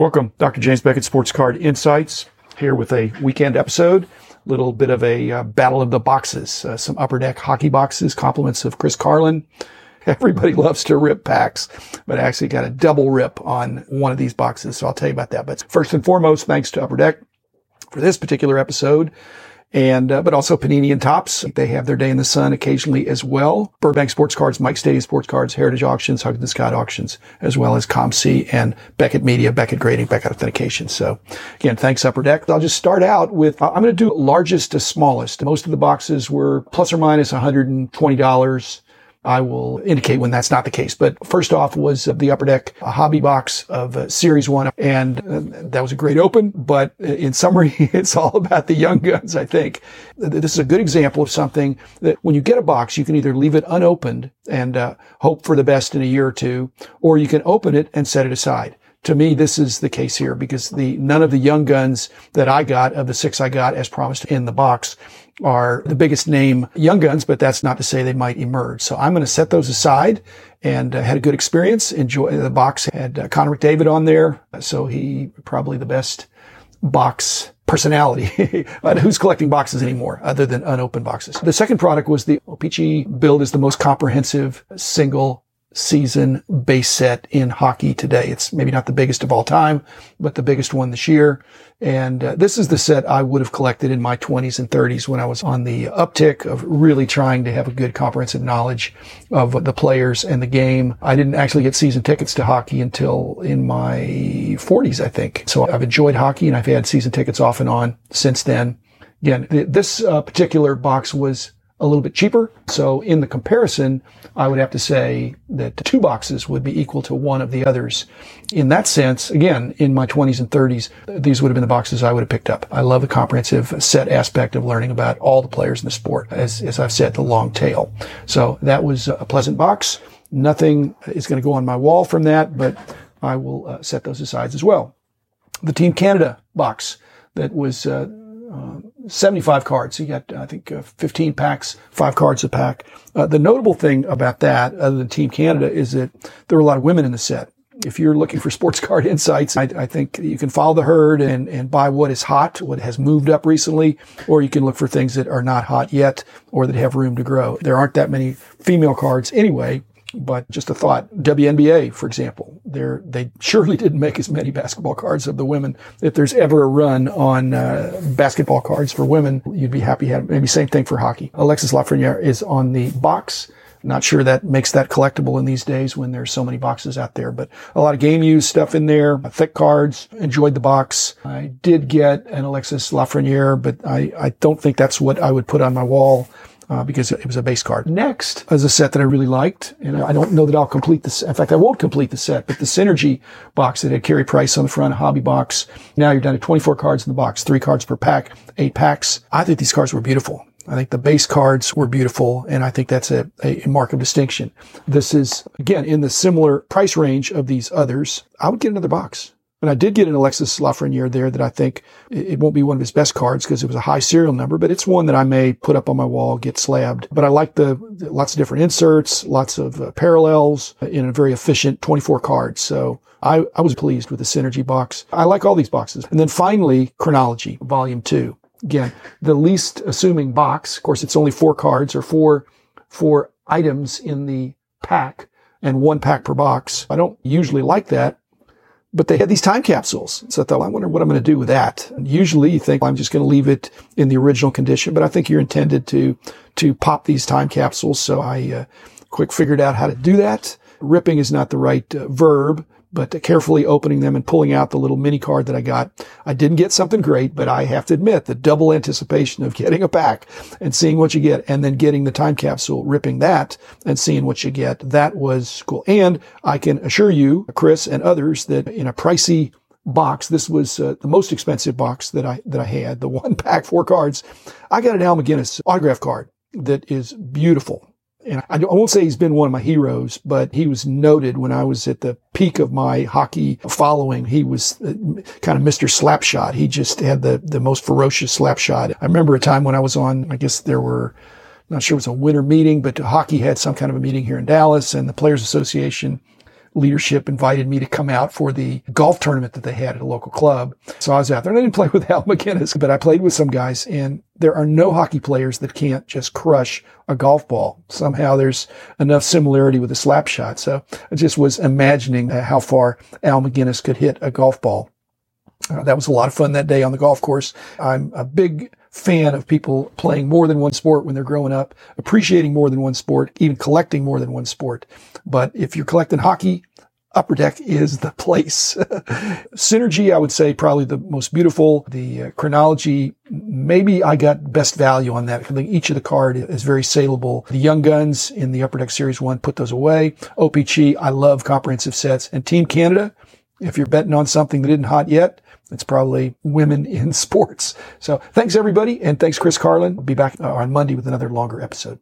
Welcome, Dr. James Beckett, Sports Card Insights, here with a weekend episode. Little bit of a uh, battle of the boxes, uh, some upper deck hockey boxes, compliments of Chris Carlin. Everybody loves to rip packs, but I actually got a double rip on one of these boxes, so I'll tell you about that. But first and foremost, thanks to Upper Deck for this particular episode and uh, but also Panini and Topps. They have their day in the sun occasionally as well. Burbank Sports Cards, Mike Stadium Sports Cards, Heritage Auctions, Huggins Scott Auctions, as well as COMC and Beckett Media, Beckett Grading, Beckett Authentication. So again, thanks Upper Deck. I'll just start out with I'm going to do largest to smallest. Most of the boxes were plus or minus $120. I will indicate when that's not the case. But first off was the Upper Deck a hobby box of uh, Series 1. And uh, that was a great open. But in summary, it's all about the young guns, I think. This is a good example of something that when you get a box, you can either leave it unopened and uh, hope for the best in a year or two, or you can open it and set it aside to me, this is the case here because the none of the young guns that I got of the six I got as promised in the box are the biggest name young guns, but that's not to say they might emerge. So I'm going to set those aside and uh, had a good experience. Enjoy the box had uh, Connor McDavid on there. So he probably the best box personality. who's collecting boxes anymore other than unopened boxes? The second product was the O-Pee-Chee build is the most comprehensive single season base set in hockey today. It's maybe not the biggest of all time, but the biggest one this year. And uh, this is the set I would have collected in my 20s and 30s when I was on the uptick of really trying to have a good comprehensive knowledge of the players and the game. I didn't actually get season tickets to hockey until in my 40s, I think. So I've enjoyed hockey and I've had season tickets off and on since then. Again, this uh, particular box was a little bit cheaper. So in the comparison, I would have to say that two boxes would be equal to one of the others. In that sense, again, in my 20s and 30s, these would have been the boxes I would have picked up. I love the comprehensive set aspect of learning about all the players in the sport, as, as I've said, the long tail. So that was a pleasant box. Nothing is going to go on my wall from that, but I will uh, set those aside as well. The Team Canada box that was uh, uh, 75 cards. You got, I think, uh, 15 packs, five cards a pack. Uh, the notable thing about that, other than Team Canada, is that there were a lot of women in the set. If you're looking for sports card insights, I, I, think you can follow the herd and, and buy what is hot, what has moved up recently, or you can look for things that are not hot yet or that have room to grow. There aren't that many female cards anyway, but just a thought, WNBA, for example, they surely didn't make as many basketball cards of the women. If there's ever a run on uh, basketball cards for women, you'd be happy. Maybe same thing for hockey. Alexis Lafreniere is on the box. Not sure that makes that collectible in these days when there's so many boxes out there, but a lot of game use stuff in there, thick cards. Enjoyed the box. I did get an Alexis Lafreniere, but I, I don't think that's what I would put on my wall uh, because it was a base card. Next is a set that I really liked, and I don't know that I'll complete this. In fact, I won't complete the set, but the Synergy box that had Carey Price on the front, hobby box. Now you're down to 24 cards in the box, three cards per pack, eight packs. I think these cards were beautiful. I think the base cards were beautiful, and I think that's a, a mark of distinction. This is, again, in the similar price range of these others. I would get another box. And I did get an Alexis Lafreniere there that I think it won't be one of his best cards because it was a high serial number, but it's one that I may put up on my wall, get slabbed. But I like the lots of different inserts, lots of uh, parallels in a very efficient 24 cards. So I, I was pleased with the Synergy box. I like all these boxes. And then finally, Chronology, Volume 2. Again, the least assuming box. Of course, it's only four cards or four, four items in the pack and one pack per box. I don't usually like that but they had these time capsules. So I thought, I wonder what I'm going to do with that. And usually you think well, I'm just going to leave it in the original condition, but I think you're intended to, to pop these time capsules. So I, uh, quick figured out how to do that. Ripping is not the right uh, verb, but carefully opening them and pulling out the little mini card that I got. I didn't get something great, but I have to admit the double anticipation of getting a pack and seeing what you get and then getting the time capsule, ripping that and seeing what you get. That was cool. And I can assure you, Chris and others that in a pricey box. This was uh, the most expensive box that I that I had. The one pack, four cards. I got an Al MacInnis autograph card that is beautiful and I won't say he's been one of my heroes, but he was noted when I was at the peak of my hockey following. He was uh, kind of Mr. Slapshot. He just had the, the most ferocious slapshot. I remember a time when I was on, I guess there were, not sure it was a winter meeting, but hockey had some kind of a meeting here in Dallas and the Players Association leadership invited me to come out for the golf tournament that they had at a local club. So I was out there and I didn't play with Al MacInnis, but I played with some guys and there are no hockey players that can't just crush a golf ball. Somehow there's enough similarity with a slap shot. So I just was imagining how far Al MacInnis could hit a golf ball. Uh, that was a lot of fun that day on the golf course. I'm a big fan of people playing more than one sport when they're growing up, appreciating more than one sport, even collecting more than one sport. But if you're collecting hockey, Upper Deck is the place. Synergy, I would say, probably the most beautiful. The uh, chronology, maybe I got best value on that. I think each of the card is very saleable. The Young Guns in the Upper Deck Series 1, put those away. OPC, I love comprehensive sets. And Team Canada, if you're betting on something that isn't hot yet, it's probably women in sports. So thanks everybody. And thanks Chris Carlin. We'll be back uh, on Monday with another longer episode.